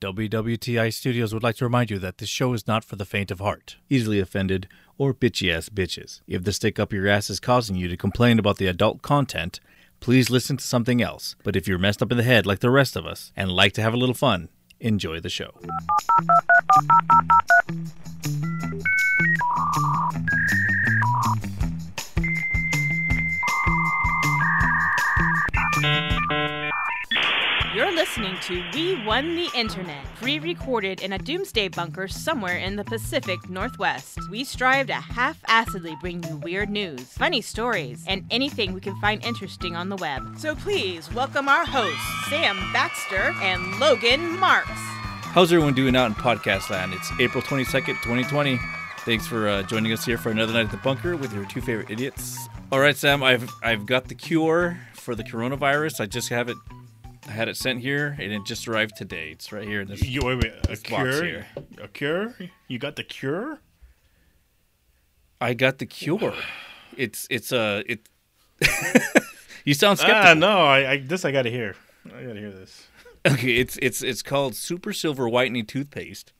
WWTI Studios would like to remind you that this show is not for the faint of heart, easily offended, or bitchy ass bitches. If the stick up your ass is causing you to complain about the adult content, please listen to something else. But if you're messed up in the head like the rest of us and like to have a little fun, enjoy the show. Listening to We Won the Internet, pre recorded in a doomsday bunker somewhere in the Pacific Northwest. We strive to half assedly bring you weird news, funny stories, and anything we can find interesting on the web. So please welcome our hosts, Sam Baxter and Logan Marks. How's everyone doing out in podcast land? It's April 22nd, 2020. Thanks for uh, joining us here for another night at the bunker with your two favorite idiots. All right, Sam, I've I've got the cure for the coronavirus. I just have it I had it sent here and it just arrived today. It's right here in this. You wait, wait, a this box cure? here. A cure? You got the cure? I got the cure. It's it's uh it. you sound skeptical. Ah, no, I, I this I gotta hear. I gotta hear this. Okay, it's it's it's called Super Silver Whitening Toothpaste,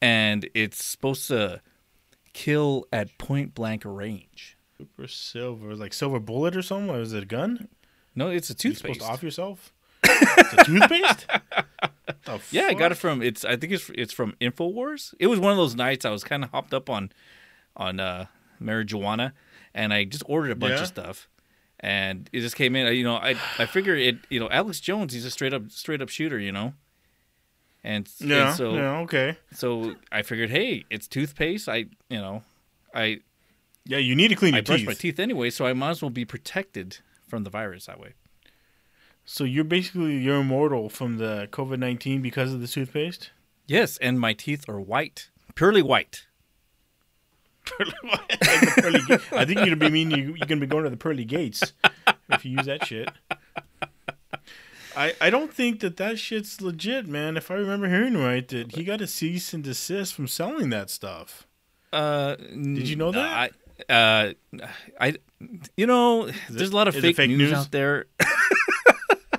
and it's supposed to kill at point blank range. Super silver, like silver bullet or something? Or is it a gun? No, it's a You supposed toothpaste. to off yourself? It's toothpaste? Yeah, I got it from it's. I think it's it's from Infowars. It was one of those nights I was kind of hopped up on, on uh, marijuana, and I just ordered a bunch Yeah? of stuff, and it just came in. You know, I I figure it. You know, Alex Jones, he's a straight up straight up shooter. You know, and, and Yeah, so yeah, okay. so I figured, hey, it's toothpaste. I you know, I Yeah, you need to clean I your brush teeth. my teeth anyway, so I might as well be protected from the virus that way. So you're basically you're immortal from the COVID nineteen because of the toothpaste? Yes, and my teeth are white, purely white. Like pearly ga- I think you're gonna be mean you, you're gonna be going to the pearly gates if you use that shit. I I don't think that that shit's legit, man. If I remember hearing right, that he got a cease and desist from selling that stuff. Uh, Did you know that? I, uh, I, you know, there's a lot of fake, fake news? out there.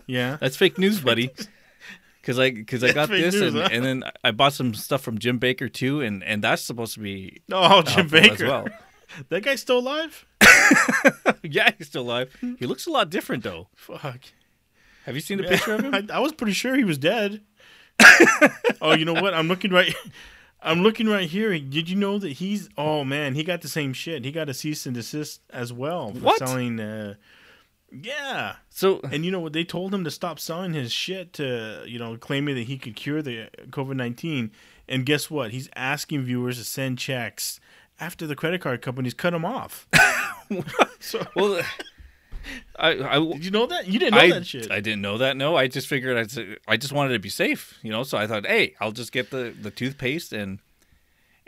Yeah, That's fake news, buddy. Because I, because I got this, news, and, huh? and then I bought some stuff from Jim Bakker too, and and that's supposed to be Oh, Jim Bakker. as well. That guy's still alive? yeah, he's still alive. He looks a lot different though. Fuck. Have you seen a picture of him? I, I was pretty sure he was dead. oh, you know what? I'm looking right. I'm looking right here. Did you know that he's? Oh man, he got the same shit. He got a cease and desist as well for What? selling. Uh, yeah, So and you know what? They told him to stop selling his shit to you know claiming that he could cure the COVID nineteen. And guess what? He's asking viewers to send checks after the credit card companies cut him off. so, well, I, I, did you know that? You didn't know I, that shit. I didn't know that. No, I just figured I'd, I just wanted to be safe, you know. So I thought, hey, I'll just get the, the toothpaste and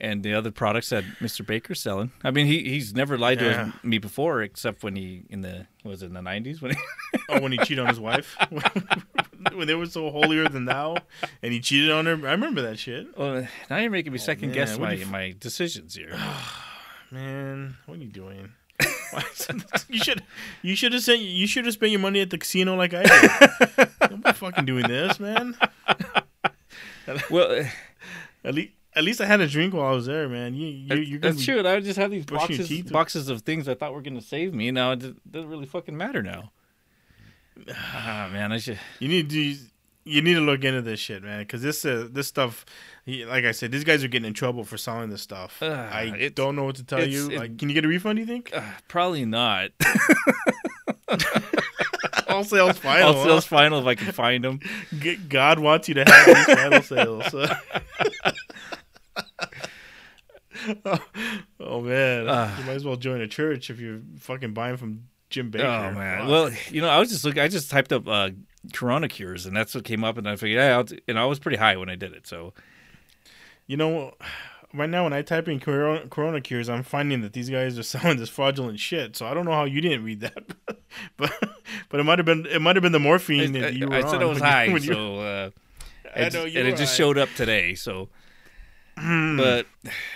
and the other products that Mr. Bakker's selling. I mean, he he's never lied to Yeah. us- me before, except when he in the was it in the nineties when he, Oh, when he cheated on his wife, when they were so holier than thou, and he cheated on her. I remember that shit. well, now you're making me oh, second man, guess my f- my decisions here. Ah, man, what are you doing? Why is it- you should you should have sent you should have spent your money at the casino like I did. Don't be fucking doing this, man. well, At least at least I had a drink while I was there, man. You, you you're gonna that's be, true. I just have these brushing your boxes teeth. boxes of things I thought were going to save me. Now it doesn't really fucking matter now. Ah man, I should. You need to you need to look into this shit, man, because this uh, this stuff, like I said, these guys are getting in trouble for selling this stuff. Uh, I don't know what to tell it's- you. it- like, can you get a refund? Do you think? Uh, probably not. All sales final. Huh? sales final if I can find them. G- God wants you to have these final sales. oh man, Ah. you might as well join a church if you're fucking buying from Jim Bakker. Oh man. Fuck. Well, you know, I was just looking. I just typed up uh, Corona cures, and that's what came up. And I figured, yeah, and I was pretty high when I did it. So you know, right now when I type in Corona, corona cures, I'm finding that these guys are selling this fraudulent shit. So I don't know how you didn't read that, but but it might have been it might have been the morphine I, that you were I said on I was high. so uh, I know you and it just high. showed up today. So, Hmm. but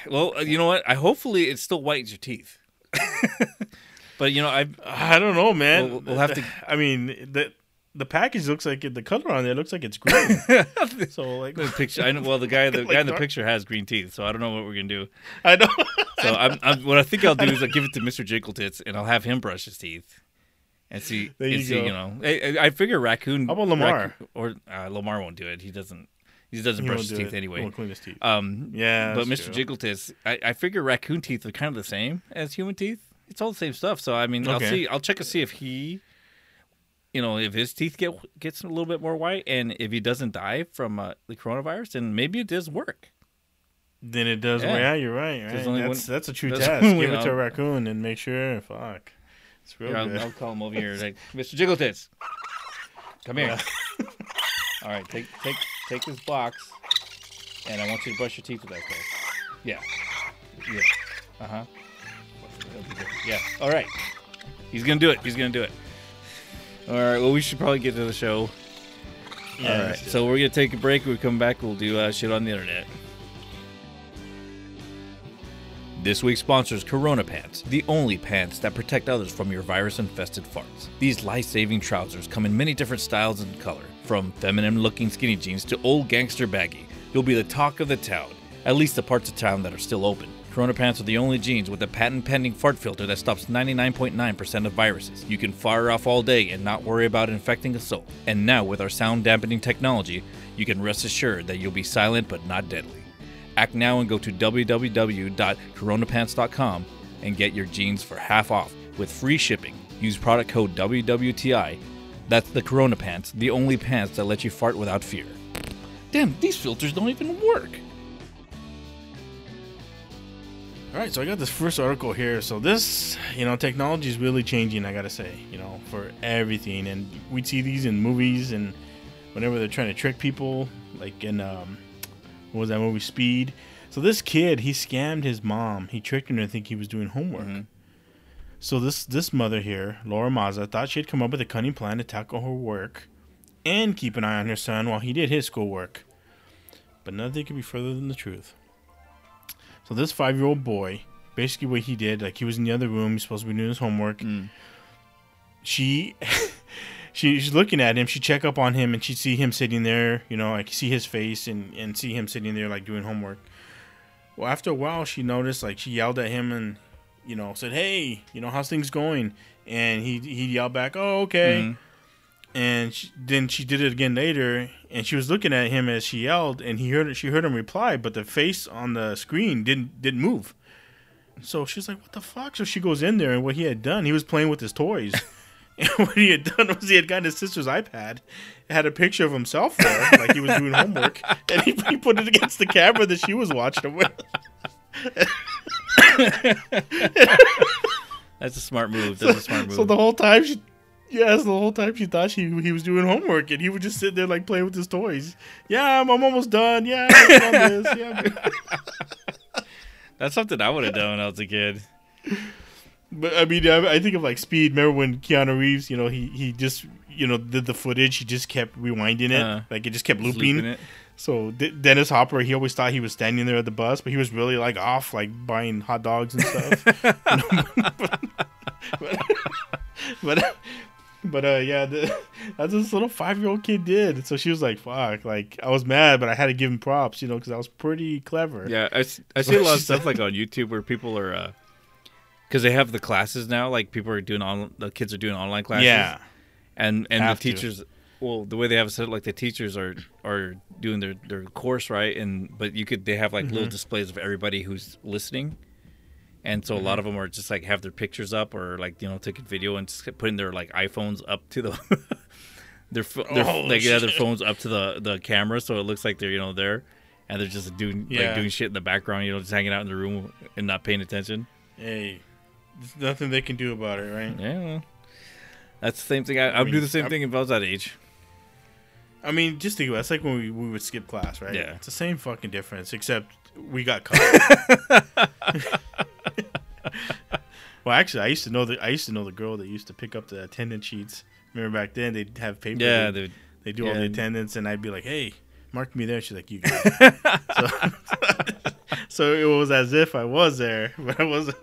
well, uh, you know what? I hopefully it still whitens your teeth. but you know, I I don't know, man. We'll- we'll have to- I mean, that the package looks like it, the color on it looks like it's green. so like The picture. I know, well, the guy, the Like guy in the dark- picture has green teeth, so I don't know what we're gonna do. I know. So I'm, I'm, what I think I'll do is I'll give it to Mr. Jiggletits, and I'll have him brush his teeth, and see. There and you see, go. You know, I, I- I figure raccoon. How about Lamar? raccoon- or uh, Lamar won't do it. He doesn't. He doesn't He brush his do teeth it. He anyway. won't clean his teeth. Um, Yeah, but Mr. true. Jiggletits, I, I figure raccoon teeth are kind of the same as human teeth. It's all the same stuff. So I mean, I'll see. I'll check to see if he, you know, if his teeth get gets a little bit more white, and if he doesn't die from uh, the coronavirus, then maybe it does work. Then it does. Yeah. Yeah, you're right. right. That's one- that's a true there's test. Give it to a raccoon and make sure. Fuck, it's real Here, I'll, good. I'll call him over here. Like, Mr. Jiggletits, come here. All right, take take take this box, and I want you to brush your teeth with that stuff. Yeah, yeah, uh huh. Yeah. All right. He's gonna do it. He's gonna do it. All right. Well, we should probably get to the show. Yeah, All right. So we're gonna take a break. When we come back, we'll do uh, shit on the internet. This week's sponsor is Corona Pants, the only pants that protect others from your virus infested farts. These life saving trousers come in many different styles and color, from feminine looking skinny jeans to old gangster baggy. You'll be the talk of the town, at least the parts of town that are still open. Corona Pants are the only jeans with a patent pending fart filter that stops 99.9% of viruses. You can fire off all day and not worry about infecting a soul. And now, with our sound dampening technology, you can rest assured that you'll be silent but not deadly. Act now and go to www.coronapants.com and get your jeans for half off with free shipping. Use product code WWTI. That's the Corona Pants, the only pants that let you fart without fear. Damn, these filters don't even work. All right, so I got this first article here. So this, you know, technology is really changing. I gotta say, you know, for everything, and we see these in movies and whenever they're trying to trick people, like in um, what was that movie Speed? So this kid, he scammed his mom. He tricked her to think he was doing homework. Mm-hmm. So this this mother here, Laura Mazza, thought she had come up with a cunning plan to tackle her work and keep an eye on her son while he did his schoolwork. But nothing could be further than the truth. So this five year old boy, basically what he did, like he was in the other room, he's supposed to be doing his homework. Mm. She she she's looking at him, she check up on him and she see him sitting there, you know, like see his face and, and see him sitting there like doing homework. Well after a while she noticed like she yelled at him and you know, said, Hey, you know, how's things going? And he he yelled back, Oh, okay Mhm. and she, then she did it again later and she was looking at him as she yelled and he heard she heard him reply but the face on the screen didn't didn't move so she's like what the fuck so she goes in there and what he had done he was playing with his toys and what he had done was he had gotten his sister's ipad had a picture of himself there like he was doing homework and he, he put it against the camera that she was watching him with That's a smart move. That's a smart move. so the whole time she Yes, the whole time she thought she he was doing homework, and he would just sit there like playing with his toys. Yeah, I'm, I'm almost done. Yeah, I'm working on this. Yeah, That's something I would have done when I was a kid. But I mean, I, I think of like Speed. Remember when Keanu Reeves, you know, he he just you know did the footage. He just kept rewinding it, Uh, like it just kept Just looping. looping it. So D- Dennis Hopper, he always thought he was standing there at the bus, but he was really like off, like buying hot dogs and stuff. but, but, but uh, yeah, the, that's this little five year old kid did. So she was like, "Fuck!" Like I was mad, but I had to give him props, you know, because I was pretty clever. Yeah, I see a lot of stuff like on YouTube where people are, because they have the classes now. Like people are doing on the kids are doing online classes. yeah, and and Have the to. teachers. Well, the way they have it set, up, like the teachers are are doing their their course right, and but you could they have like Mm-hmm. little displays of everybody who's listening. And so a lot Mm-hmm. of them are just like have their pictures up or like you know taking video and just putting their like iPhones up to the their, their Oh, like yeah their phones up to the the camera so it looks like they're you know there and they're just doing Yeah. like doing shit in the background you know just hanging out in the room and not paying attention. hey, there's nothing they can do about it, right? Yeah, well, that's the same thing. I, I would do the same I'm- thing if I was that age. I mean, just think about it. It's like when we, we would skip class, right? Yeah. It's the same fucking difference, except we got caught. well, actually, I used to know the I used to know the girl that used to pick up the attendance sheets. Remember back then they'd have paper. Yeah, they they do all the attendance, and I'd be like, "Hey, mark me there." She's like, "You got it." so, so it was as if I was there, but I wasn't.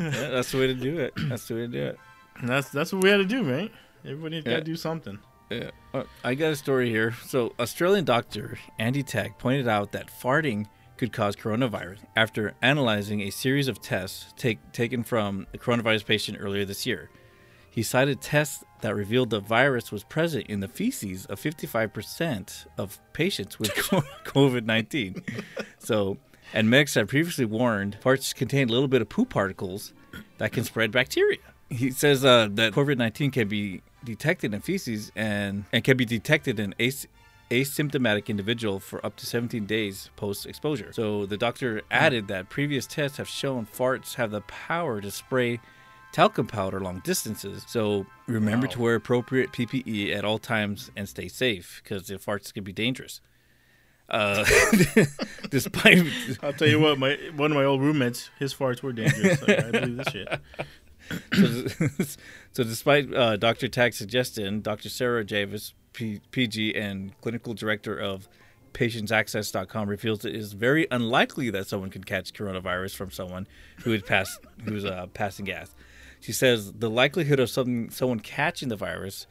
Yeah, that's the way to do it. That's the way to do it. And that's that's what we had to do, man. Everybody has got to do something. Yeah, uh, I got a story here. So, Australian doctor Andy Tagg pointed out that farting could cause coronavirus after analyzing a series of tests take, taken from a coronavirus patient earlier this year. He cited tests that revealed the virus was present in the feces of 55% of patients with COVID 19. So, and medics had previously warned farts contain a little bit of poop particles that can spread bacteria. He says uh, that COVID 19 can be detected in feces and, and can be detected in as- asymptomatic individual for up to 17 days post exposure. So the doctor added that previous tests have shown farts have the power to spray talcum powder long distances. So remember Wow. to wear appropriate PPE at all times and stay safe because the farts can be dangerous. Uh, despite I'll tell you what, my one of my old roommates, his farts were dangerous. Like, I believe this shit. so, so despite uh, Dr. Tagg's suggestion, Dr. Sarah Jarvis, P- PG, and clinical director of PatientsAccess.com reveals it is very unlikely that someone could catch coronavirus from someone who had passed, who uh, passing gas. She says the likelihood of something, someone catching the virus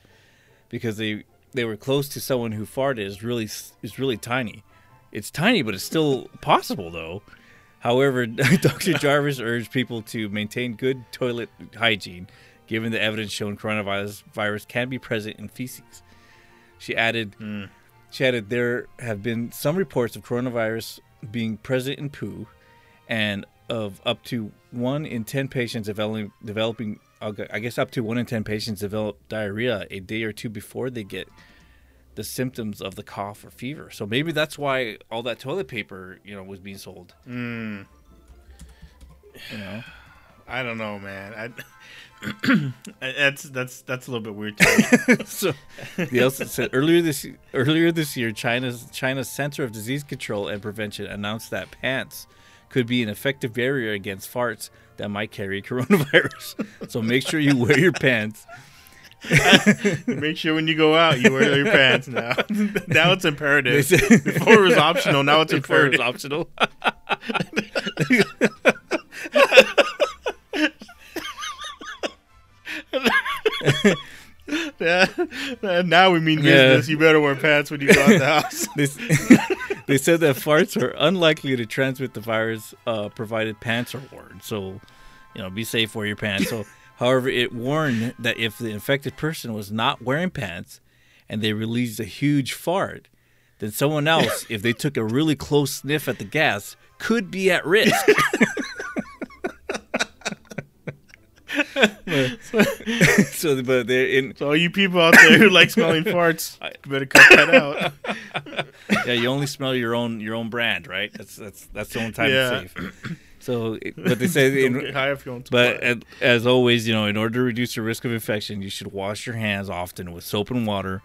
because they they were close to someone who farted is really is really tiny. It's tiny, but it's still possible though. However, Dr. Jarvis urged people to maintain good toilet hygiene, given the evidence shown coronavirus virus can be present in feces. She added, hmm. she added there have been some reports of coronavirus being present in poo, and of up to one in ten patients developing developing. I guess up to one in ten patients develop diarrhea a day or two before they get the symptoms of the cough or fever. So maybe that's why all that toilet paper, you know, was being sold. Mm, You know, I don't know, man. I, that's that's that's a little bit weird. To so the also said earlier this earlier this year, China's China's Center of Disease Control and Prevention announced that pants could be an effective barrier against farts that might carry coronavirus. so make sure you wear your pants. Make sure when you go out, you wear your pants. Now, now it's imperative. Before it was optional, now it's Before it imperative. optional. Yeah. Now we mean Yeah. business. You better wear pants when you go out the house. They, they said that farts are unlikely to transmit the virus, uh, provided pants are worn. So, you know, be safe, wear your pants. So, however, it warned that if the infected person was not wearing pants and they released a huge fart, then someone else, if they took a really close sniff at the gas, could be at risk. so, but they're in. So all you people out there who like smelling farts, you better cut that out. Yeah, you only smell your own your own brand, right? That's that's that's the only time Yeah. it's safe. So, but they say, in, high if you want to. but as, as always, you know, in order to reduce the risk of infection, you should wash your hands often with soap and water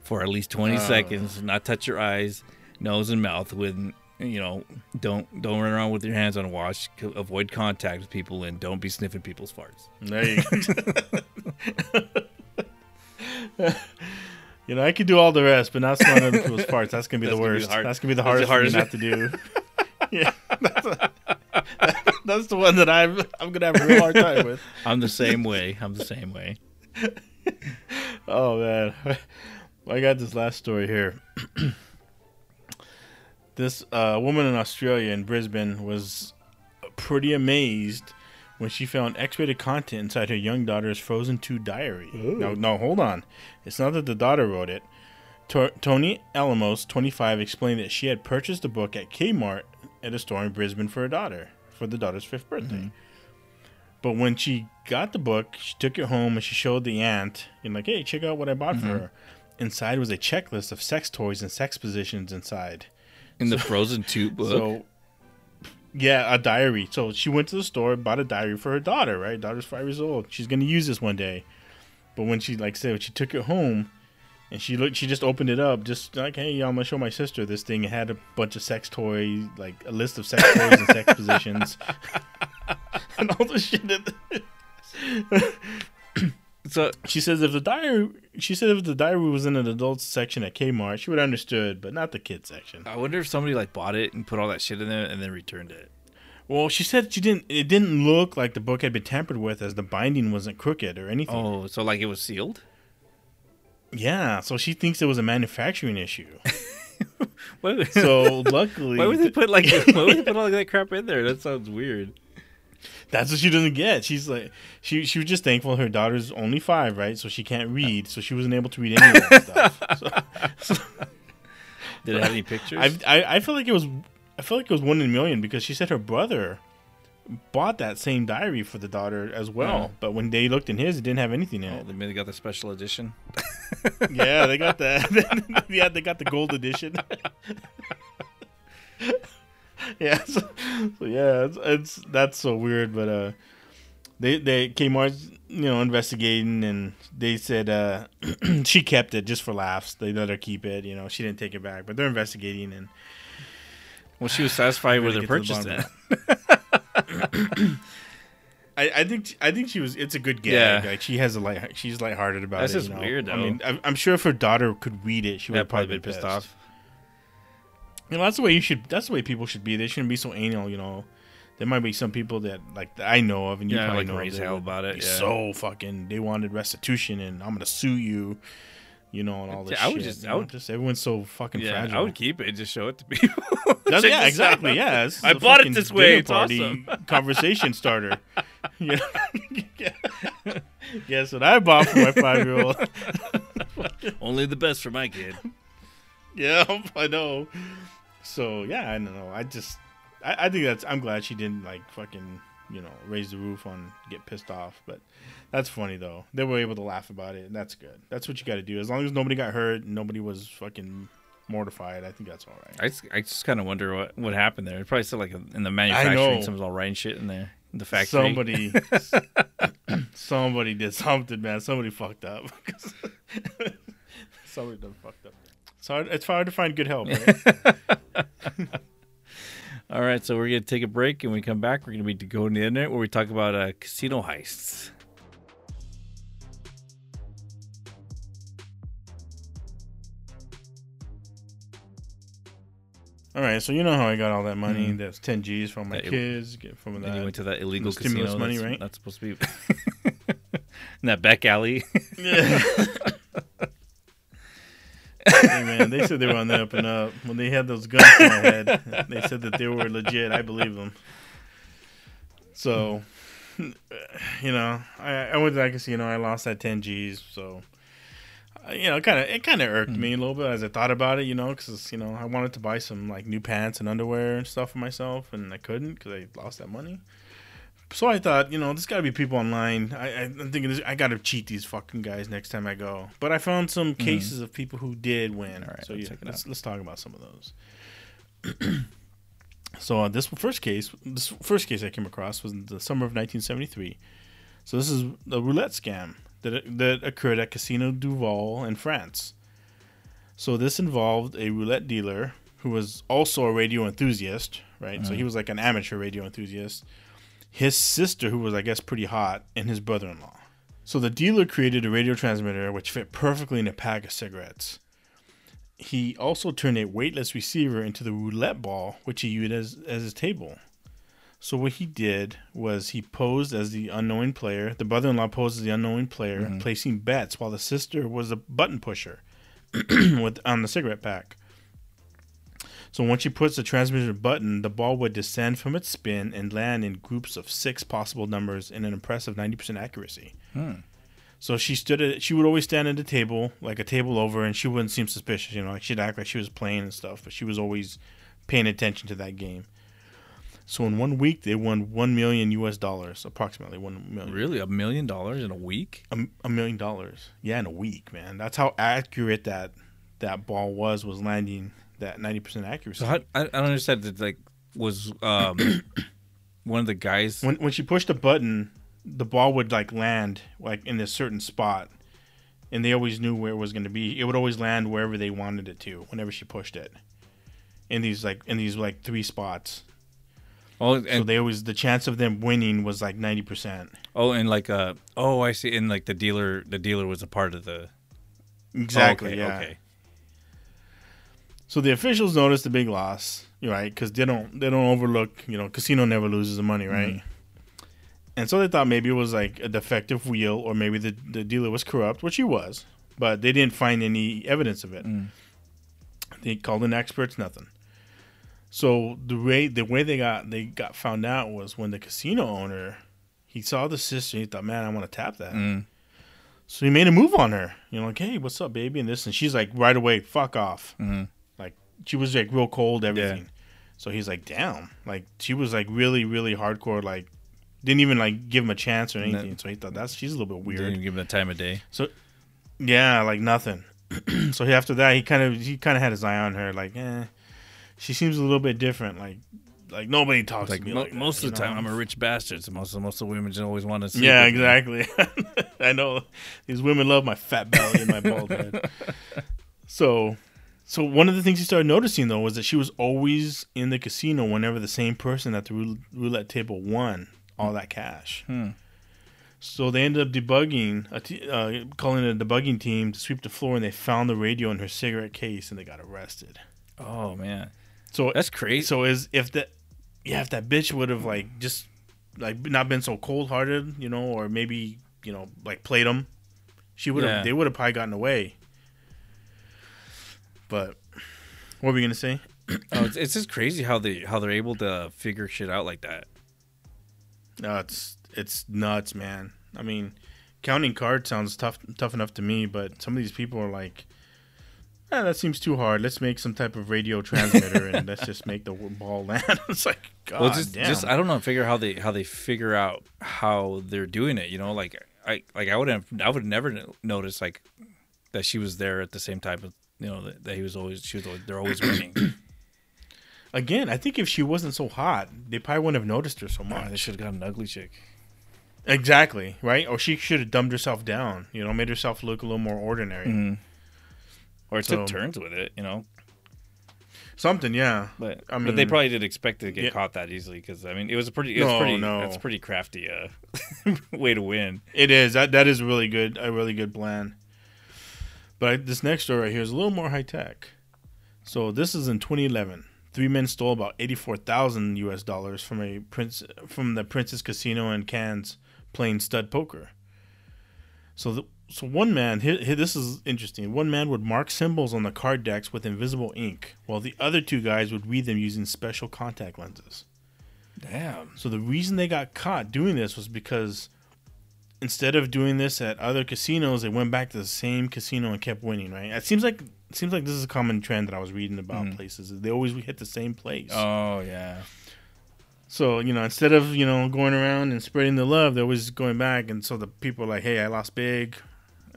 for at least twenty Oh. seconds. Not touch your eyes, nose, and mouth with. You know, don't don't run around with your hands unwashed. Avoid contact with people, and don't be sniffing people's farts. There you go. you know, I could do all the rest, but not smelling other people's farts. That's gonna be That's the gonna be worst. hard- that's gonna be the that's the hardest, thing to do. Yeah, that's, that's the one that I'm I'm gonna have a real hard time with. I'm the same way. I'm the same way. Oh man, I got this last story here. this uh, woman in Australia in Brisbane was pretty amazed when she found X-rated content inside her young daughter's Frozen 2 diary. No, no, hold on. It's not that the daughter wrote it. To- Tony Alamos, 25, explained that she had purchased the book at Kmart at a store in Brisbane for her daughter for the daughter's fifth birthday. Mm-hmm. But when she got the book, she took it home and she showed the aunt and like, hey, check out what I bought for mm-hmm. her. Inside was a checklist of sex toys and sex positions inside. In the Frozen Two book, So, yeah, a diary. So she went to the store, bought a diary for her daughter. Right, daughter's five years old. She's gonna use this one day. But when she like said, when she took it home, and she looked, she just opened it up, just like, hey, I'm gonna show my sister this thing. It had a bunch of sex toys, like a list of sex toys and sex positions, and all the shit. in so She says if the diary, she said if the diary was in an adult section at Kmart, she would have understood, but not the kids section. I wonder if somebody like bought it and put all that shit in there and then returned it. Well, she said she didn't. It didn't look like the book had been tampered with, as the binding wasn't crooked or anything. Oh, so like it was sealed? Yeah, so she thinks it was a manufacturing issue. Why, So luckily, why would they put like why would they put all that crap in there? That sounds weird. That's what she doesn't get. She's like, she she was just thankful her daughter's only five, right? So she can't read, so she wasn't able to read any of that stuff. So, Did it have any pictures? I, I I feel like it was, I feel like it was one in a million because she said her brother bought that same diary for the daughter as well. Oh. But when they looked in his, it didn't have anything in oh, it. they maybe got the special edition. yeah, they got that. yeah, they got the gold edition. yeah, so, so yeah, it's, it's that's so weird, but uh, they they Kmart's you know investigating and they said uh she kept it just for laughs. They let her keep it, you know, she didn't take it back, but they're investigating and Well, she was satisfied with her the purchase then. I, I think I think she was. It's a good gag. Yeah. Like she has a light. She's lighthearted about That's it. just you know? weird, I though. mean, I'm, I'm sure if her daughter could read it, she would have probably probably been pissed off. You know, that's the way you should. That's the way people should be. They shouldn't be so anal. You know, there might be some people that like that I know of, and you Yeah, probably like know raise hell about it, yeah. So fucking, they wanted restitution, and I'm gonna sue you. You know, and all this. I would shit, just- you I would- just everyone's so fucking Yeah, fragile. I would keep it. And just show it to people. Yeah, exactly. out. Yeah, I bought it this way. It's awesome. Conversation starter. yeah. Guess what I bought for my five year old. Only the best for my kid. yeah, I know. So yeah, I don't know. I just, I, I think that's. I'm glad she didn't like fucking, you know, raise the roof on, get pissed off. But that's funny though. They were able to laugh about it, and that's good. That's what you got to do. As long as nobody got hurt, nobody was fucking mortified. I think that's all right. I just, I just kind of wonder what, what happened there. It probably still like in the manufacturing, someone's all writing shit in there. The factory. Somebody, somebody did something, man. Somebody fucked up. somebody done fucked up. It's hard. It's hard to find good help. Right? All right, so we're gonna take a break, and when we come back, we're gonna be going to the internet where we talk about uh, casino heists. All right. So you know how I got all that money? Mm. That's ten G's from my That- kids. Get from then you went to that illegal stimulus casino. money, that's, right? That's supposed to be in that back alley. Yeah. hey man, they said they were on the up and up. When they had those guns in my head, they said that they were legit. I believe them. So, you know, I, I went to that casino. I lost that ten G's. So, you know, kind of it kind of irked me a little bit as I thought about it. You know, because you know I wanted to buy some like new pants and underwear and stuff for myself, and I couldn't because I lost that money. So I thought, you know, there's got to be people online. I, I, I'm thinking this, I got to cheat these fucking guys next time I go. But I found some cases of people who did win. Mm-hmm. All right, so let's yeah, let's, let's talk about some of those. so uh, this first case, this first case I came across was in the summer of 1973. So this is the roulette scam that that occurred at Casino Deauville in France. So this involved a roulette dealer who was also a radio enthusiast, right? So he mm-hmm. was like an amateur radio enthusiast. His sister, who was I guess pretty hot, and his brother-in-law. So the dealer created a radio transmitter which fit perfectly in a pack of cigarettes. He also turned a weightless receiver into the roulette ball, which he used as, as his table. So what he did was he posed as the unknowing player. The brother-in-law posed as the unknowing player, mm-hmm. placing bets, while the sister was a button pusher with on the cigarette pack. So once she puts the transmitter button, the ball would descend from its spin and land in groups of six possible numbers in an impressive ninety percent accuracy. Hmm. So she stood at she would always stand at a table, like a table over, and she wouldn't seem suspicious, you know, like she'd act like she was playing and stuff, but she was always paying attention to that game. So in one week they won one million US dollars, approximately one million. really a million dollars in a week? A, a million dollars. Yeah, in a week, man. That's how accurate that that ball was was landing that ninety percent accuracy. So how, I, I don't understand. That like was um one of the guys. when when she pushed a button, the ball would like land like in a certain spot, and they always knew where it was going to be. It would always land wherever they wanted it to whenever she pushed it. In these like in these like three spots, oh, and so they always the chance of them winning was like ninety percent. oh, and like uh oh, I see. And like the dealer, the dealer was a part of the. Exactly. okay, yeah. Okay. So the officials noticed the big loss, right? Because they don't they don't overlook. You know, casino never loses the money, right? And so they thought maybe it was like a defective wheel, or maybe the the dealer was corrupt, which he was. but they didn't find any evidence of it. Mm. They called in experts, nothing. So the way the way they got they got found out was when the casino owner he saw the sister. He thought, man, I want to tap that. Mm. So he made a move on her. You know, like, hey, what's up, baby? And this, and she's like, right away, fuck off. Mhm. Like she was like real cold, everything. So he's like, damn. Like she was like really, really hardcore. Like didn't even like give him a chance or anything. So he thought that's she's a little bit weird. Didn't give him the time of day. So yeah, like nothing. so he- after that, he kind of he kind of had his eye on her. Like, eh, she seems a little bit different. Like, like nobody talks Like to me. mo- like that, most of the time. I'm a rich bastard. So most of most of the women just always want to see. Yeah, exactly. I know these women love my fat belly and my bald head. So, so one of the things he started noticing though was that she was always in the casino whenever the same person at the roulette table won all that cash. Hmm. So they ended up debugging, a t- uh, calling a debugging team to sweep the floor, and they found the radio in her cigarette case, and they got arrested. Oh man, So that's crazy. so is if that yeah if that bitch would have like just like not been so cold hearted you know or maybe you know like played them she would have Yeah. they would have probably gotten away but what were we gonna say oh, it's, it's just crazy how they how they're able to figure shit out like that. no it's it's nuts man i mean counting cards sounds tough tough enough to me but some of these people are like eh, that seems too hard let's make some type of radio transmitter and let's just make the ball land it's like god well, just damn just I don't know. Figure how they how they figure out how they're doing it. You know, like I like I would have I would never notice like that she was there at the same time. As, you know that, that he was always she was always, they're always winning. Again, I think if she wasn't so hot, they probably wouldn't have noticed her so oh, much. they should have got an ugly chick. Exactly, right? Or she should have dumbed herself down, you know, made herself look a little more ordinary. Mhm. Or it took So- turns with it. You know, Something, yeah. but I mean, but they probably did expect to get Yeah. caught that easily because I mean it was a pretty it was No, pretty no. that's a pretty crafty uh way to win. It is. That that is really good. A really good plan. But I, this next story right here is a little more high tech. So this is in 2011. Three men stole about 84,000 U.S. dollars from a prince from the Princess Casino in Cannes playing stud poker. So the, so one man here, here this is interesting. One man would mark symbols on the card decks with invisible ink, while the other two guys would read them using special contact lenses. Damn. So the reason they got caught doing this was because instead of doing this at other casinos, they went back to the same casino and kept winning. Right? It seems like it seems like this is a common trend that I was reading about Mhm. places. They always hit the same place. Oh yeah. So you know, instead of you know going around and spreading the love, they're always going back. And so the people are like, "Hey, I lost big.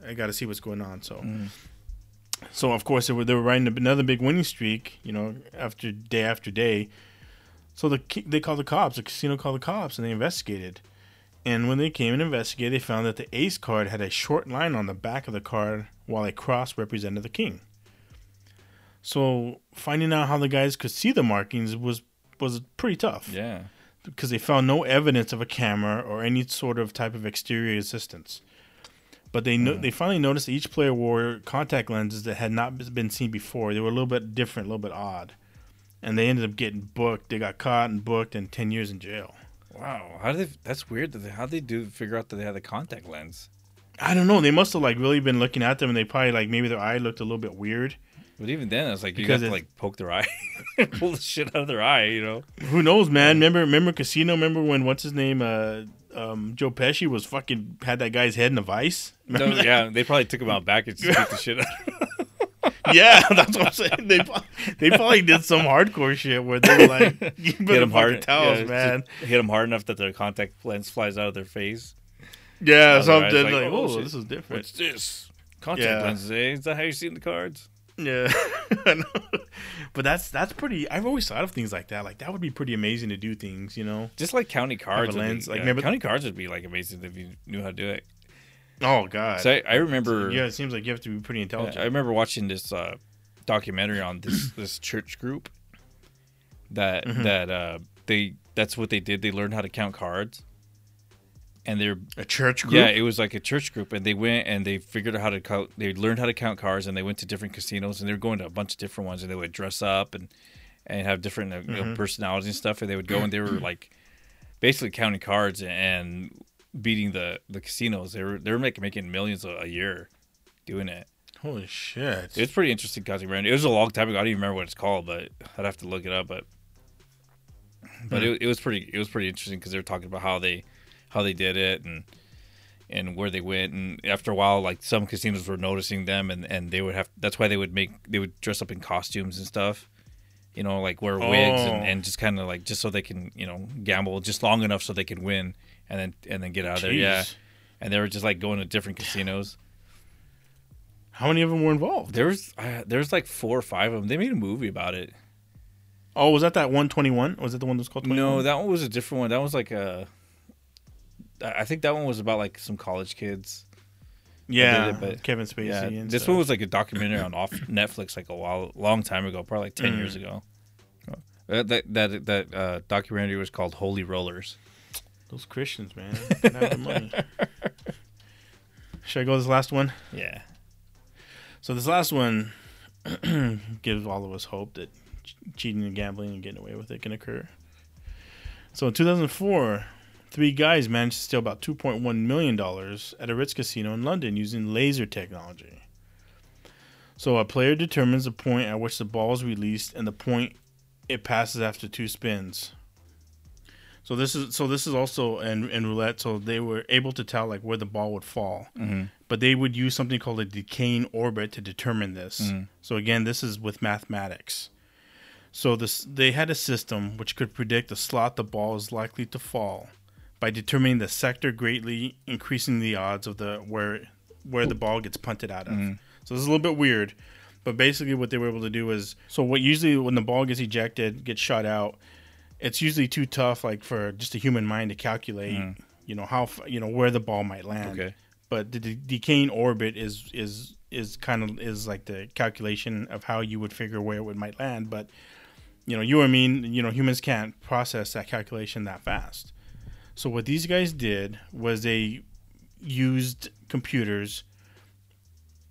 I got to see what's going on." So. Mm. So of course they were they were riding another big winning streak, you know, after day after day. So the they called the cops. The casino called the cops and they investigated. And when they came and investigated, they found that the ace card had a short line on the back of the card, while a cross represented the king. So finding out how the guys could see the markings was was pretty tough Yeah. because they found no evidence of a camera or any sort of type of exterior assistance. But they no- they finally noticed that each player wore contact lenses that had not been seen before. They were a little bit different, a little bit odd, and they ended up getting booked. They got caught and booked, and ten years in jail. Wow. How do they? That's weird. That they, how they do figure out that they had the contact lens? I don't know. They must have like really been looking at them, and they probably like maybe their eye looked a little bit weird. But even then, it's like you Because have to like poke their eye, pull the shit out of their eye. You know. Who knows, man? Remember, remember Casino? Remember when what's his name? Uh, um, Joe Pesci was fucking had that guy's head in a vice. No, yeah, they probably took him out back and just beat the shit out. Yeah, that's what I'm saying. They they probably did some hardcore shit where they were like, "You hit him hard, us, yeah, man." Hit him hard enough that their contact lens flies out of their face. Yeah, something like, like, oh, "Oh, shit. this is different." What's this? Contact Yeah. lenses, eh? Is that how you see the cards? Yeah, but that's that's pretty. I've always thought of things like that. Like that would be pretty amazing to do things, you know. Just like county cards. would be- like, yeah, remember- county cards would be like amazing if you knew how to do it. Oh God. So I, I remember. yeah, it seems like you have to be pretty intelligent. I remember watching this uh, documentary on this this church group that Mhm. that uh, they that's what they did. They learned how to count cards, and they're a church group. yeah, it was like a church group, and they went and they figured out how to count. They learned how to count cards, and they went to different casinos, and they were going to a bunch of different ones, and they would dress up and and have different uh, you know, Mhm. personalities and stuff, and they would go and they were like basically counting cards and beating the the casinos. They were they were making making millions a, year doing it. Holy shit! It was pretty interesting documentary. It was a long time ago. I don't even remember what it's called, but I'd have to look it up. But but Hmm. it, it was pretty it was pretty interesting because they were talking about how they how they did it and and where they went and after a while like some casinos were noticing them and and they would have that's why they would make they would dress up in costumes and stuff you know like wear wigs and, Oh. and just kind of like just so they can you know gamble just long enough so they can win and then and then get out of there yeah and they were just like going to different casinos How many of them were involved? there was uh, there was like four or five of them they made a movie about it Oh, was that that one twenty one? Was it the one that was called? 21? No, that one was a different one. That was like a. I think that one was about like some college kids. yeah, it, but- Kevin Spacey. Yeah, and this stuff. one was like a documentary on off Netflix like a while, long time ago, probably like ten Mm. years ago. Uh, that that that uh, documentary was called Holy Rollers. those Christians, man. They the money. Should I go with this last one? Yeah, So this last one gives all of us hope that cheating and gambling and getting away with it can occur. So in 2004, three guys managed to steal about 2.1 million dollars at a Ritz casino in London using laser technology. So a player determines the point at which the ball is released and the point it passes after two spins. So this is so this is also in, in roulette. So they were able to tell like where the ball would fall mm-hmm. but they would use something called a decaying orbit to determine this. Mm. So again, this is with mathematics. So this they had a system which could predict the slot the ball is likely to fall by determining the sector greatly increasing the odds of the where where the ball gets punted out of. Mm-hmm. So this is a little bit weird, but basically what they were able to do is so what usually when the ball gets ejected, gets shot out, it's usually too tough like for just a human mind to calculate, mm-hmm. you know, how you know where the ball might land. Okay. but the de- decaying orbit is is is kind of is like the calculation of how you would figure where it would might land. But you know you or me you know humans can't process that calculation that fast so what these guys did was they used computers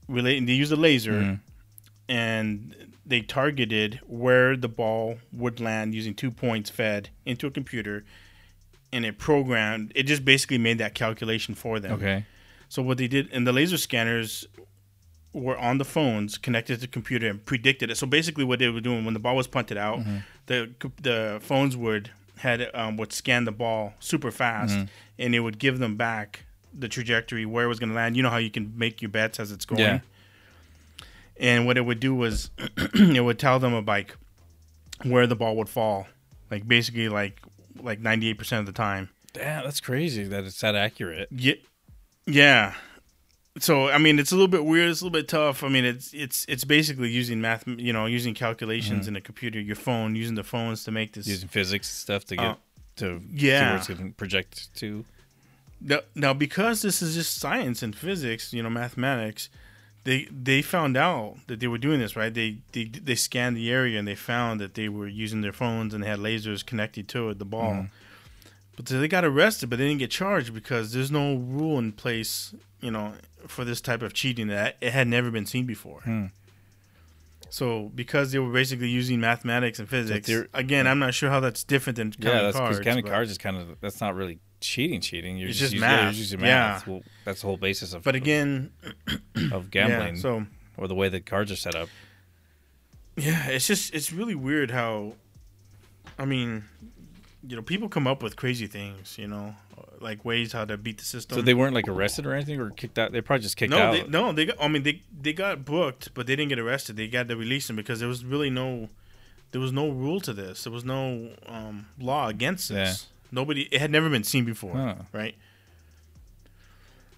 relating they used a laser mm-hmm. and they targeted where the ball would land using two points fed into a computer and it programmed it just basically made that calculation for them Okay. so what they did, and the laser scanners were on the phones connected to the computer and predicted it. So basically, what they were doing when the ball was punted out, mm-hmm. the the phones would had um, would scan the ball super fast, and it would give them back the trajectory where it was going to land. You know how you can make your bets as it's going. Yeah. And what it would do was, it would tell them like where the ball would fall, like basically like like ninety eight percent of the time. Damn, that's crazy that it's that accurate. Yeah, yeah. So I mean, it's a little bit weird. It's a little bit tough. I mean, it's it's it's basically using math, you know, using calculations in a computer, your phone, using the phones to make this. Using physics stuff to get Uh, to yeah. see where it's going to project to. Now, now, because this is just science and physics, you know, mathematics, they they found out that they were doing this right. They they they scanned the area and they found that they were using their phones and they had lasers connected to it, the ball. But so they got arrested, but they didn't get charged because there's no rule in place, you know, for this type of cheating that it had never been seen before. Hmm. So because they were basically using mathematics and physics, they're- again, I'm not sure how that's different than counting yeah, that's because cards. counting cards is kind of that's not really cheating. Cheating. You're It's just, just using, yeah, math. Yeah. math. Well, that's the whole basis of But again, of gambling yeah, so or the way the cards are set up. Yeah, it's just it's really weird how, I mean, you know, people come up with crazy things, you know, like ways how to beat the system. So they weren't like arrested or anything, or kicked out. They probably just kicked no, out. they, no, they got. I mean, they they got booked, but they didn't get arrested. They got to release them because there was really no, there was no rule to this. There was no um, law against this. Nobody. It had never been seen before, Huh. right?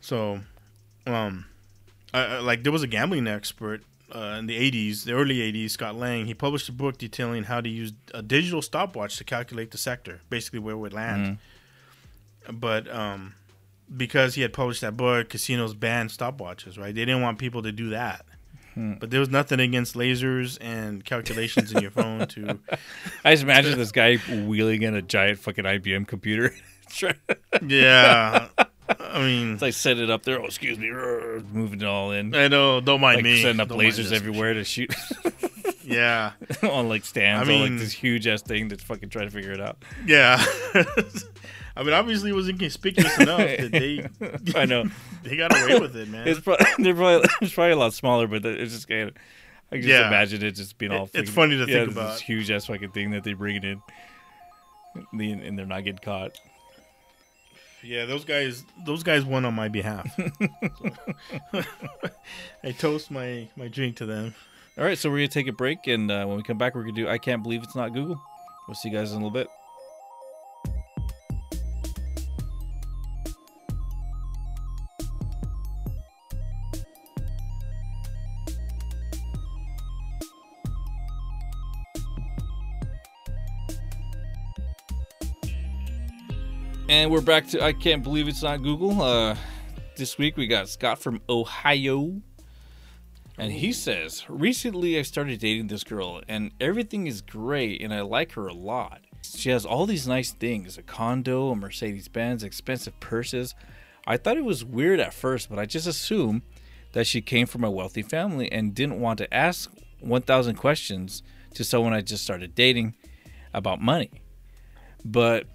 So, um, I, I- like there was a gambling expert uh, in the 80s, the early 80s, Scott Lang. He published a book detailing how to use a digital stopwatch to calculate the sector, basically where it would land. But um, because he had published that book, casinos banned stopwatches, right? They didn't want people to do that. But there was nothing against lasers and calculations in your phone to. I just imagine this guy wheeling in a giant fucking IBM computer. Yeah, I mean, like set it up there. Oh, excuse me, moving it all in. I know. Don't mind Like me. setting up Don't lasers everywhere to shoot. Yeah, on like stands I on like mean- this huge ass thing that's fucking trying to figure it out. yeah. I mean, obviously, it was inconspicuous enough that they I know. they got away with it, man. It's probably they're probably it's probably a lot smaller, but it's just kind of. I can just Yeah. imagine it just being all. It- it's funny to yeah, think about. this huge ass fucking thing that they bring it in, and they're not getting caught. Yeah, those guys, those guys won on my behalf. So, I toast my my drink to them. All right, so we're gonna take a break, and uh, when we come back, we're gonna do. I can't believe it's not Google. We'll see you guys in a little bit. And we're back to I can't believe it's not Google. Uh, this week we got Scott from Ohio. And he says, Recently I started dating this girl, and everything is great, and I like her a lot. She has all these nice things a condo, a Mercedes Benz, expensive purses. I thought it was weird at first, but I just assumed that she came from a wealthy family and didn't want to ask 1,000 questions to someone I just started dating about money. But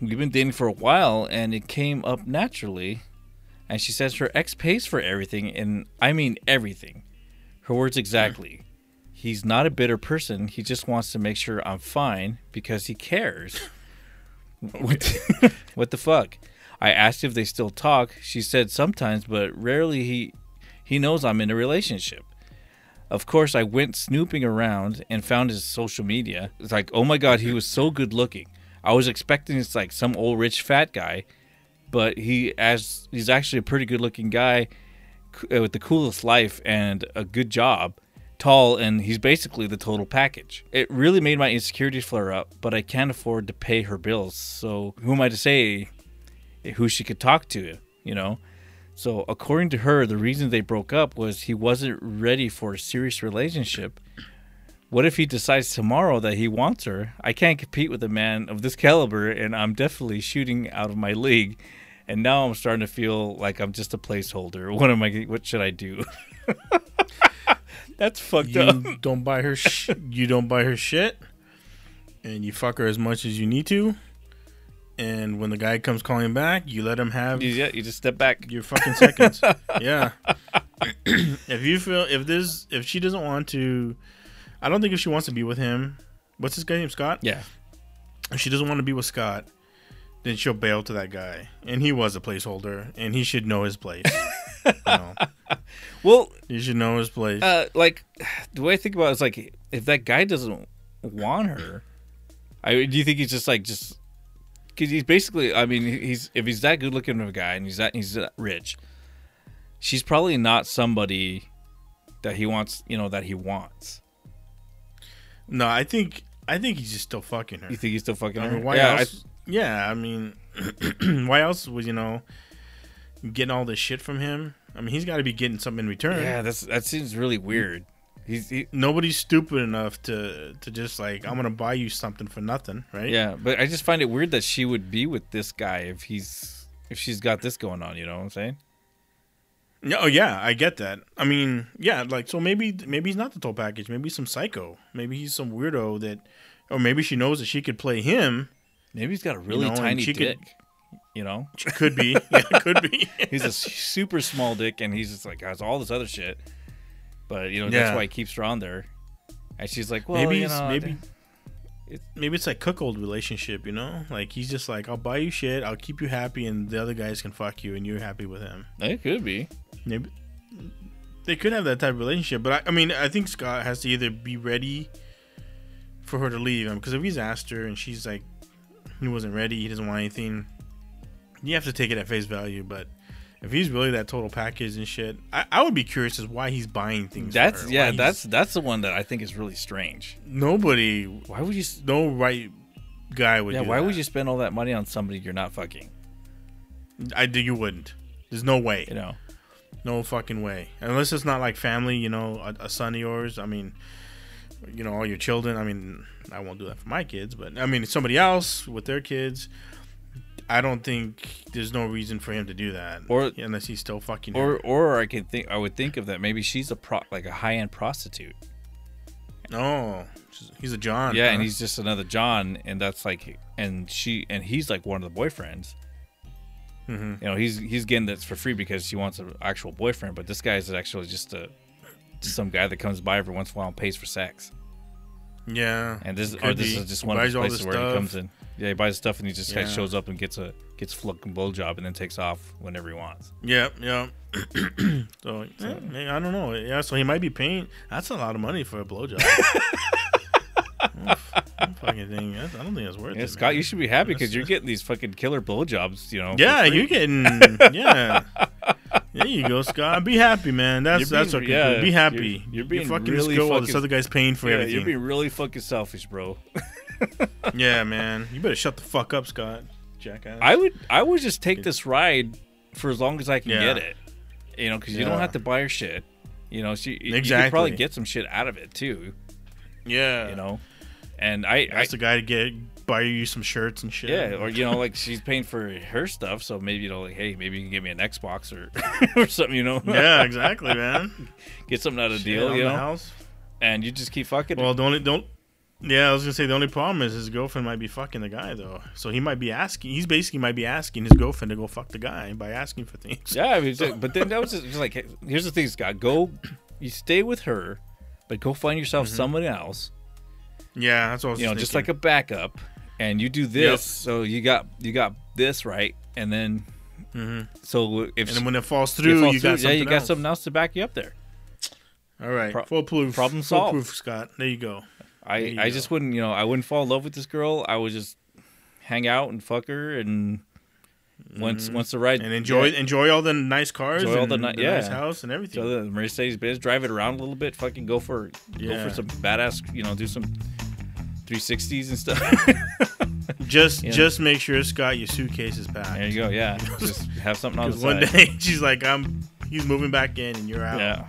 we've been dating for a while, and it came up naturally. And she says her ex pays for everything, and I mean everything. Her words exactly. He's not a bitter person. He just wants to make sure I'm fine because he cares. what, the, what the fuck? I asked if they still talk. She said sometimes, but rarely he he knows I'm in a relationship. Of course, I went snooping around and found his social media. It's like, oh my god, he was so good looking. I was expecting it's like some old rich fat guy, but he as he's actually a pretty good looking guy uh, with the coolest life and a good job, tall, and he's basically the total package. It really made my insecurities flare up, but I can't afford to pay her bills. So who am I to say who she could talk to, you know? So according to her, the reason they broke up was he wasn't ready for a serious relationship. What if he decides tomorrow that he wants her? I can't compete with a man of this caliber, and I'm definitely shooting out of my league. And now I'm starting to feel like I'm just a placeholder. What am I? What should I do? That's fucked up. You don't buy her. Sh- you don't buy her shit, and you fuck her as much as you need to. And when the guy comes calling back, you let him have Yeah, you just step back. your fucking seconds. yeah. if you feel if this if she doesn't want to, I don't think if she wants to be with him. What's this guy name? Scott. Yeah, If she doesn't want to be with Scott, then she'll bail to that guy, and he was a placeholder, and he should know his place. you know, Well, he should know his place. uh, like the way I think about it is like if that guy doesn't want her, I do you think he's just like just because he's basically I mean he's if he's that good looking of a guy and he's that he's that rich, she's probably not somebody that he wants you know that he wants. No, I think I think he's just still fucking her. You think he's still fucking I her? mean, why yeah, else? yeah, I mean, why else would you know getting all this shit from him? I mean, he's got to be getting something in return. yeah, that's that seems really weird. He's he, Nobody's stupid enough to to just like I'm gonna buy you something for nothing, right? yeah, but I just find it weird that she would be with this guy if he's if she's got this going on. You know what I'm saying? No, oh yeah, I get that. I mean, yeah, like so maybe maybe he's not the total package. Maybe he's some psycho. Maybe he's some weirdo that, or maybe she knows that she could play him. Maybe he's got a really know, tiny she could- dick. You know, could be, yeah, could be. he's a super small dick, and he's just like has all this other shit. But you know Yeah. that's why he keeps her on there. And she's like, well, maybe you know, maybe it- maybe it's like cuckold relationship. You know, like he's just like I'll buy you shit, I'll keep you happy, and the other guys can fuck you, and you're happy with him. it could be. Maybe they could have that type of relationship, but I, I mean, I think Scott has to either be ready for her to leave um, him because if he's asked her and she's like, he wasn't ready, he doesn't want anything, you have to take it at face value. But if he's really that total package and shit, I, I would be curious as why he's buying things. That's yeah, that's that's the one that I think is really strange. nobody, Why would you? no right guy would. Yeah, why that. would you spend all that money on somebody you're not fucking? I do. You wouldn't. There's no way. You know, No fucking way. Unless it's not like family, you know, a, a son of yours. I mean, you know, all your children. I mean, I won't do that for my kids, but I mean, somebody else with their kids. I don't think there's no reason for him to do that, Or- unless he's still fucking. or her. or I could think I would think of that maybe she's a pro like a high end prostitute. Oh, he's a John. Yeah, huh? and he's just another John, and that's like, and she, and he's like one of the boyfriends. Mhm. You know, he's he's getting this for free because she wants an actual boyfriend, but this guy is actually just a just some guy that comes by every once in a while and pays for sex. yeah. And this, or this be. is just one of those places where he comes in. Yeah, he buys stuff and he just kinda shows up and gets a gets fucking blowjob and then takes off whenever he wants. Yeah, yeah. so, yeah, man, I don't know. Yeah, so he might be paying. That's a lot of money for a blowjob. Fucking thing. I don't think it's worth Yeah, it. Scott, man. you should be happy because you're getting these fucking killer blowjobs. You know. Yeah, you're getting. Yeah. There you go, Scott. Be happy, man. That's You're that's okay. yeah, Be happy. you're- you're being fucking really while this other guy's paying for Yeah, everything. you're being really fucking selfish, bro. yeah, man. You better shut the fuck up, Scott. Jackass. I would I would just take this ride for as long as I can Yeah. get it. You know, because you don't have to buy her shit. You know, she you Exactly. probably get some shit out of it too. yeah. You know, and I, That's the guy to get buy you some shirts and shit. yeah, or you know, like she's paying for her stuff, so maybe you know, like, hey, maybe you can give me an Xbox or or something. You know, yeah, exactly, man. get something out of the deal. You know, house. and you just keep fucking. Well, only don't. Yeah, I was gonna say the only problem is his girlfriend might be fucking the guy though, so he might be asking. He's basically might be asking his girlfriend to go fuck the guy by asking for things. Yeah, I mean, so- but then that was just, just like, here's the thing, Scott. Go, you stay with her, but go find yourself Mm-hmm. someone else. Yeah, that's what I was You know, thinking. just like a backup, and you do this. Yep. So you got you got this right, and then mm-hmm. so if And then when it falls it through, falls you through, got yeah, something you got else. something else to back you up there. All right, Pro- foolproof. problem solved. Foolproof, Scott. There you go. I I just wouldn't, you know, I wouldn't fall in love with this girl. I would just hang out and fuck her, and once once the ride Mm-hmm. And enjoy yeah, enjoy all the nice cars, Enjoy all and the the, ni- yeah. nice house and everything. So the Mercedes Benz, drive it around a little bit, fucking go for go for some badass, you know, do some 360s and stuff. just Yeah. just make sure Scott your suitcase is packed. there you go, yeah. Just have something on the Because one day she's like, I'm. He's moving back in, and you're out. Yeah.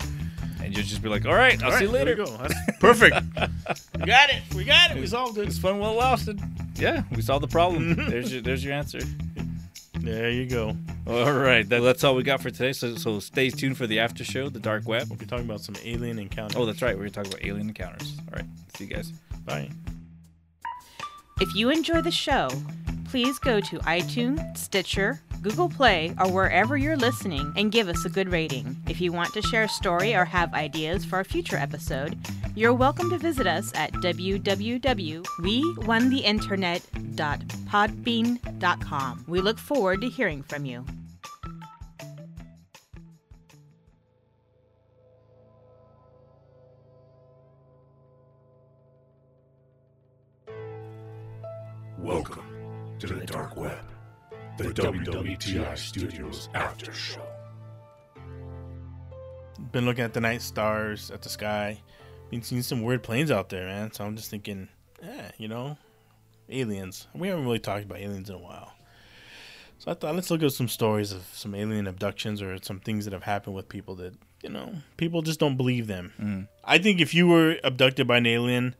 And you'll just be like, all right, I'll All see you right, there later. That's perfect. we got it. We got it. We solved it. It's fun while it lasted. Yeah, we solved the problem. there's your there's your answer. There you go. All right, that, that's all we got for today. So so stay tuned for the after show, the dark web. We'll be talking about some alien encounters. Oh, that's right. We're gonna talk about alien encounters. All right, see you guys. Bye. If you enjoy the show, please go to iTunes, Stitcher, Google Play, or wherever you're listening and give us a good rating. If you want to share a story or have ideas for a future episode, you're welcome to visit us at www.wewontheinternet.podbean.com. We look forward to hearing from you. Welcome to the Dark Web, the WWTI Studios After Show. Been looking at the night stars, at the sky. Been seeing some weird planes out there, man. So I'm just thinking, yeah, you know, aliens. We haven't really talked about aliens in a while. So I thought let's look at some stories of some alien abductions or some things that have happened with people that you know people just don't believe them. Mm. I think if you were abducted by an alien,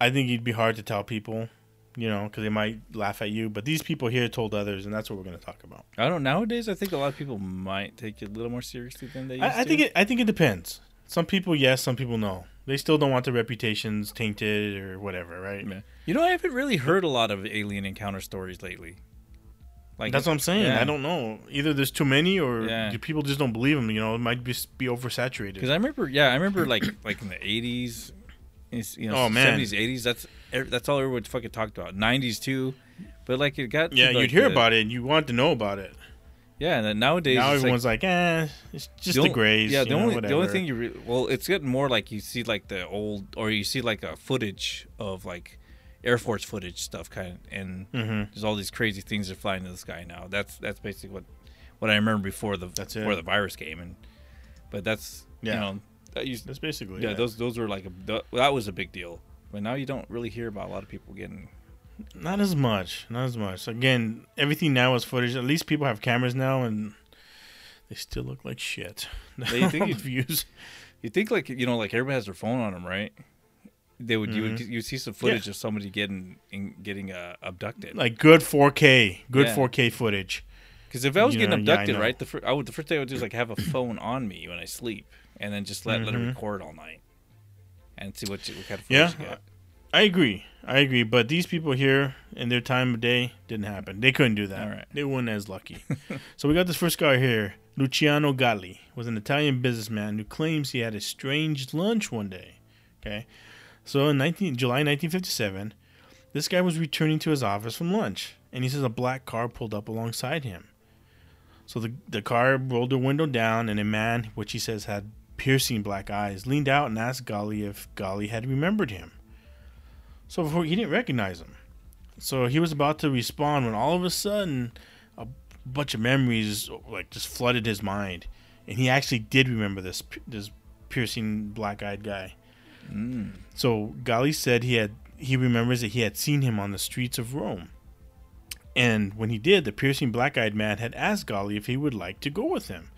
I think you'd be hard to tell people, you know, because they might laugh at you. But these people here told others, and that's what we're going to talk about. I don't. know. Nowadays, I think a lot of people might take it a little more seriously than they used I, I to. think it. I think it depends. Some people, yes. Some people, no. They still don't want their reputations tainted or whatever, right? Yeah. You know, I haven't really heard a lot of alien encounter stories lately. Like That's what I'm saying. yeah. I don't know. Either there's too many, or Yeah. do people just don't believe them. You know, it might just be oversaturated. Because I remember, yeah, I remember like like in the '80s, it's, you know, Oh, man. '70s, '80s. That's that's all everyone fucking talked about. '90s too, but like it got yeah, like, you'd hear the- about it, and you want to know about it. Yeah, and then nowadays now everyone's like, eh, it's just the the, grays. Yeah, the know, only the only thing you re- well, it's getting more like you see like the old or you see like a footage of like Air Force footage stuff kind of, and Mhm. there's all these crazy things that are flying in the sky now. That's that's basically what what I remember before the That's before it. the virus came, and but that's Yeah. you know that used That's basically yeah, it. those those were like a that was a big deal. But now you don't really hear about a lot of people getting Not as much. Not as much. Again, everything now is footage. At least people have cameras now, and they still look like shit. They think you'd- views. You think like you know like everybody has their phone on them, right? They would you would Mhm. you see some footage of somebody getting in, getting uh, abducted. Like good 4K, good Yeah. 4K footage. Because if I was You getting know, yeah, I abducted, right, the fir- I would the first thing I would do is like have a phone on me when I sleep, and then just let let it Mhm. record all night. and see what, you, what kind of Yeah. you get. I agree. I agree. But these people here in their time of day didn't happen. They couldn't do that. All right. They weren't as lucky. so we got this first guy here. Luciano Galli was an Italian businessman who claims he had a strange lunch one day. Okay. So in 19, July 1957, this guy was returning to his office from lunch, and he says a black car pulled up alongside him. So the, the car rolled the window down, and a man, which he says had piercing black eyes, leaned out and asked Galli if Galli had remembered him. So before he didn't recognize him. So he was about to respond when all of a sudden a bunch of memories like just flooded his mind, and he actually did remember this this piercing black-eyed guy. Mm. So Galli said he had he remembers that he had seen him on the streets of Rome. And when he did, the piercing black-eyed man had asked Galli if he would like to go with him.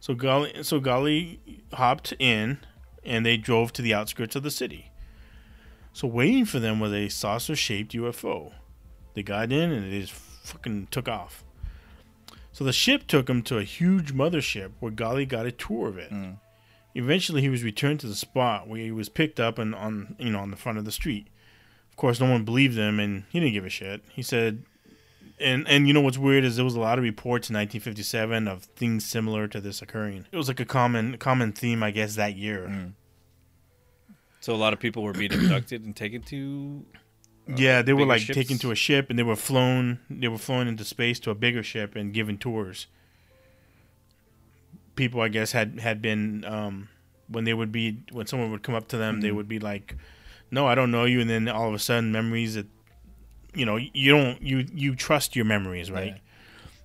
So Galli so Galli hopped in and they drove to the outskirts of the city. So waiting for them was a saucer-shaped UFO. They got in and it just fucking took off. So the ship took him to a huge mothership where Galli got a tour of it. Mm. Eventually, he was returned to the spot where he was picked up and on you know on the front of the street. Of course, no one believed him, and he didn't give a shit. He said, and and you know what's weird is there was a lot of reports in 1957 of things similar to this occurring. It was like a common common theme, I guess, that year. So a lot of people were being abducted and taken to. Yeah, they were like ships? taken to a ship and they were flown. They were flown into space to a bigger ship and given tours. People, I guess, had had been um, when they would be when someone would come up to them, they Mm-hmm. would be like, "No, I don't know you," and then all of a sudden, memories that you know you don't you you trust your memories, right? Yeah.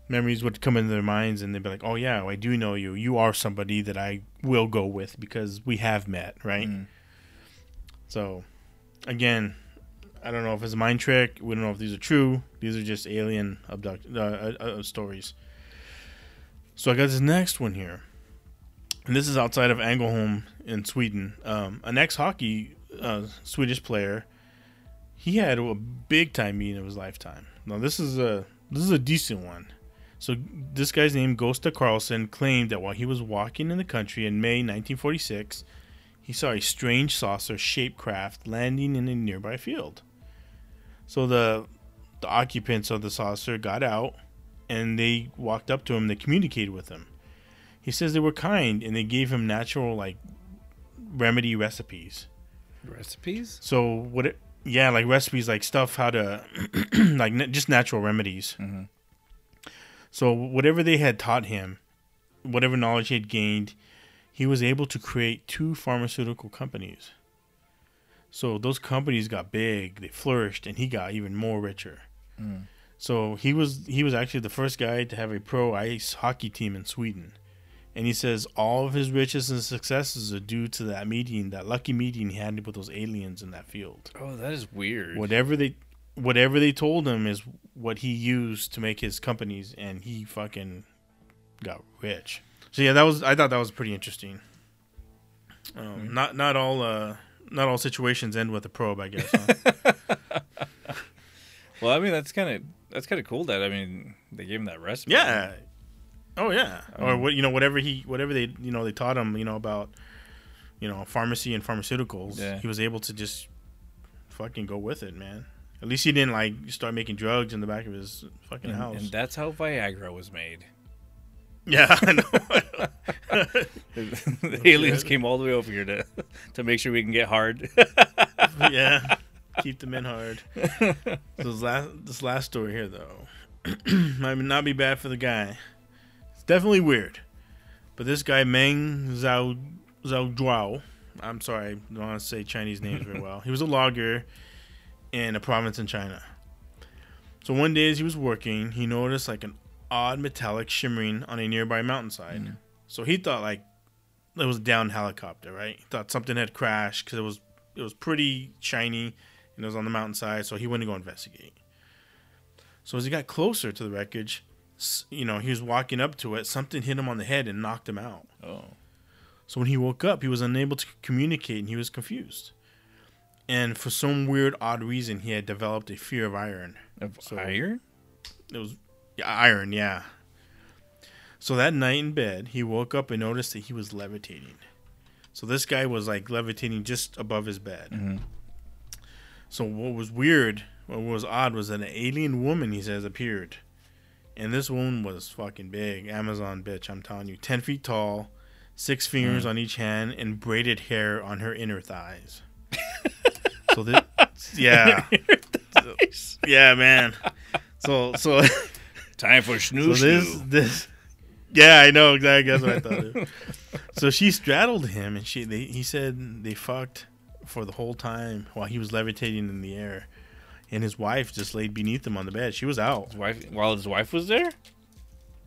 Memories would come into their minds and they'd be like, "Oh yeah, I do know you. You are somebody that I will go with because we have met, right?" Mm. So, again, I don't know if it's a mind trick. We don't know if these are true. These are just alien abduct uh, uh, uh, stories. So I got this next one here, and this is outside of Ängelholm in Sweden. Um, an ex-hockey uh, Swedish player, he had a big time meeting of his lifetime. Now this is a this is a decent one. So this guy's name, Gosta Carlsson, claimed that while he was walking in the country in May 1946, he saw a strange saucer-shaped craft landing in a nearby field. So the the occupants of the saucer got out and they walked up to him. They communicated with him. He says they were kind and they gave him natural like remedy recipes. Recipes? So what? It, yeah, like recipes, like stuff how to like na- just natural remedies. Mhm. So whatever they had taught him, whatever knowledge he had gained, he was able to create two pharmaceutical companies. So those companies got big, they flourished, and he got even more richer. So he was he was actually the first guy to have a pro ice hockey team in Sweden. And he says all of his riches and successes are due to that meeting, that lucky meeting he had with those aliens in that field. Oh, that is weird. Whatever they whatever they told him is what he used to make his companies and he fucking got rich. So yeah, that was I thought that was pretty interesting. Um, Not not all uh not all situations end with a probe, I guess. Huh? Well, I mean, that's kind of that's kind of cool. That I mean, they gave him that recipe. Yeah. Oh yeah. or Um, what you know whatever he whatever they you know they taught him you know about you know pharmacy and pharmaceuticals. Yeah. He was able to just fucking go with it, man. At least he didn't like start making drugs in the back of his fucking and, house. and that's how Viagra was made. yeah, I know. the aliens came all the way over here to to make sure we can get hard. yeah. Keep the men hard. So this last this last story here though might not be bad for the guy. It's definitely weird. But this guy Meng Zhao Zhao Zhuao, I'm sorry, I don't want to say Chinese names very well. He was a logger in a province in China. So one day as he was working, he noticed like an odd metallic shimmering on a nearby mountainside. Mm. So he thought like it was a down helicopter, right? He thought something had crashed because it was it was pretty shiny and it was on the mountainside. So he went to go investigate. So as he got closer to the wreckage, you know, he was walking up to it. Something hit him on the head and knocked him out. oh, So when he woke up, he was unable to communicate and he was confused. And for some weird, odd reason, he had developed a fear of iron. of So- iron. It was iron, yeah. So that night in bed, he woke up and noticed that he was levitating. So this guy was like levitating just above his bed. Mhm. So what was weird, what was odd, was that an alien woman he says appeared, and this wound was fucking big, Amazon bitch. I'm telling you, ten feet tall, six fingers mm. on each hand, and braided hair on her inner thighs. so this, yeah, yeah, man. So so. Time for So snooze. this this yeah, I know exactly. That's what I thought. so she straddled him, and she they, he said they fucked for the whole time while he was levitating in the air, and his wife just laid beneath him on the bed. She was out. his wife, while his wife was there.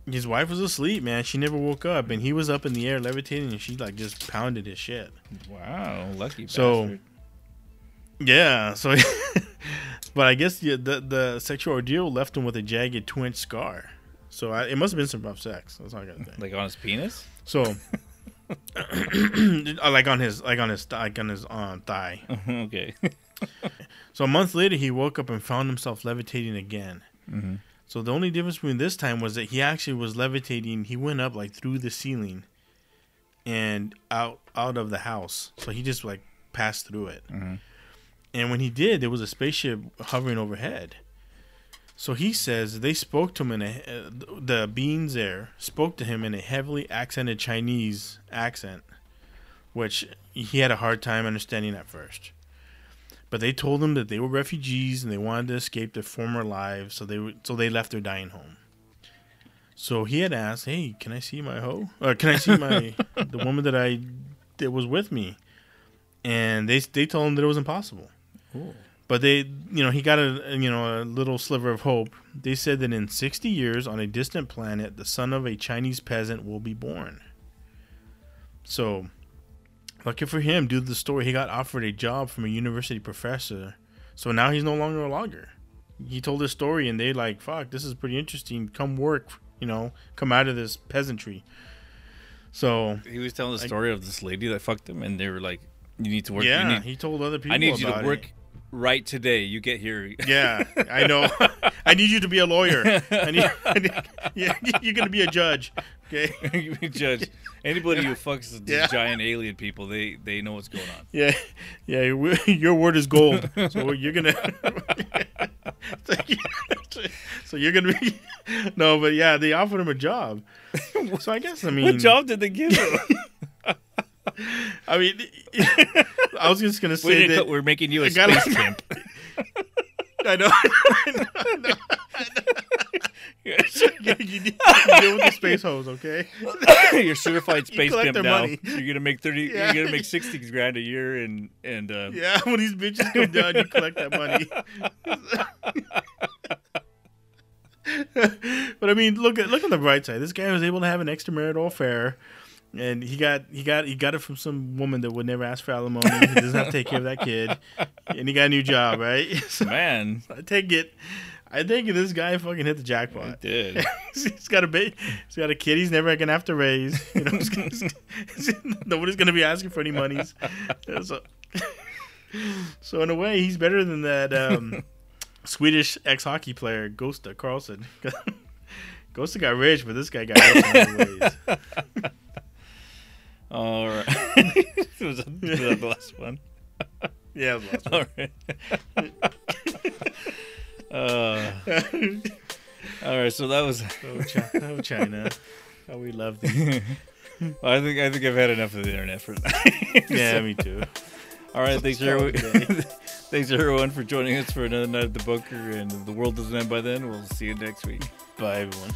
His wife was asleep, man. She never woke up, and he was up in the air levitating, and she like just pounded his shit. Wow, lucky So- bastard. Yeah. So, but I guess the, the the sexual ordeal left him with a jagged two inch scar. So I, it must have been some rough sex. That's all I gotta think. like on his penis. So, uh, like on his like on his like on his um, thigh. okay. So a month later, he woke up and found himself levitating again. Mhm. So the only difference between this time was that he actually was levitating. He went up like through the ceiling and out out of the house. So he just like passed through it. Mhm. And when he did, there was a spaceship hovering overhead. So he says they spoke to him in a uh, the beings there spoke to him in a heavily accented Chinese accent, which he had a hard time understanding at first. But they told him that they were refugees and they wanted to escape their former lives, so they were, so they left their dying home. So he had asked, "Hey, can I see my hoe? Or can I see my the woman that I that was with me?" And they they told him that it was impossible. But they, you know, he got a you know a little sliver of hope. They said that in 60 years, on a distant planet, the son of a Chinese peasant will be born. So, lucky for him, due to the story, he got offered a job from a university professor. So now he's no longer a logger. He told his story, and they like, "Fuck, this is pretty interesting. Come work, you know, come out of this peasantry." So He was telling the I- story of this lady that fucked him, and they were like, "You need to work. yeah, you need, he told other people. I need you to work it. Right today. You get here." Yeah, I know. I need you to be a lawyer. I need, I need- yeah, you're gonna be a judge. Okay. judge. Anybody who fucks these Yeah. giant alien people, they they know what's going on. Yeah, yeah. your- Your word is gold. So you're gonna. so you're gonna be. No, but yeah, they offered him a job. So I guess I mean. what job did they give him? I mean, I was just gonna say gonna that. cut- we're making you a gotta- space pimp. I know. I know, I know, know. you, you deal with the space hose, okay? You're certified space pimp now. money. You're gonna make thirty. Yeah. You're gonna make sixty grand a year, and and uh, Yeah, when these bitches come down, you collect that money. but I mean, look at look on the bright side. This guy was able to have an extramarital affair, and he got he got he got it from some woman that would never ask for alimony. He doesn't have to take care of that kid, and he got a new job, right? So man, I take it. I think this guy fucking hit the jackpot. did. he's got a ba- he's got a kid. He's never gonna have to raise. You know, he's gonna- nobody's gonna be asking for any monies. So, so in a way, he's better than that um, Swedish ex hockey player Gosta Carlsson. Gosta got rich, but this guy got rich in other ways. All right. was, that, was that the last one? Yeah, awesome. All right. uh, all right. So that was. oh, China, oh, China, how we love these. I think I think I've had enough of the internet for tonight. Yeah, me too. All right. Thanks everyone. it a day. thanks everyone for joining us for another night at the bunker. And if the world doesn't end by then, we'll see you next week. Bye, everyone.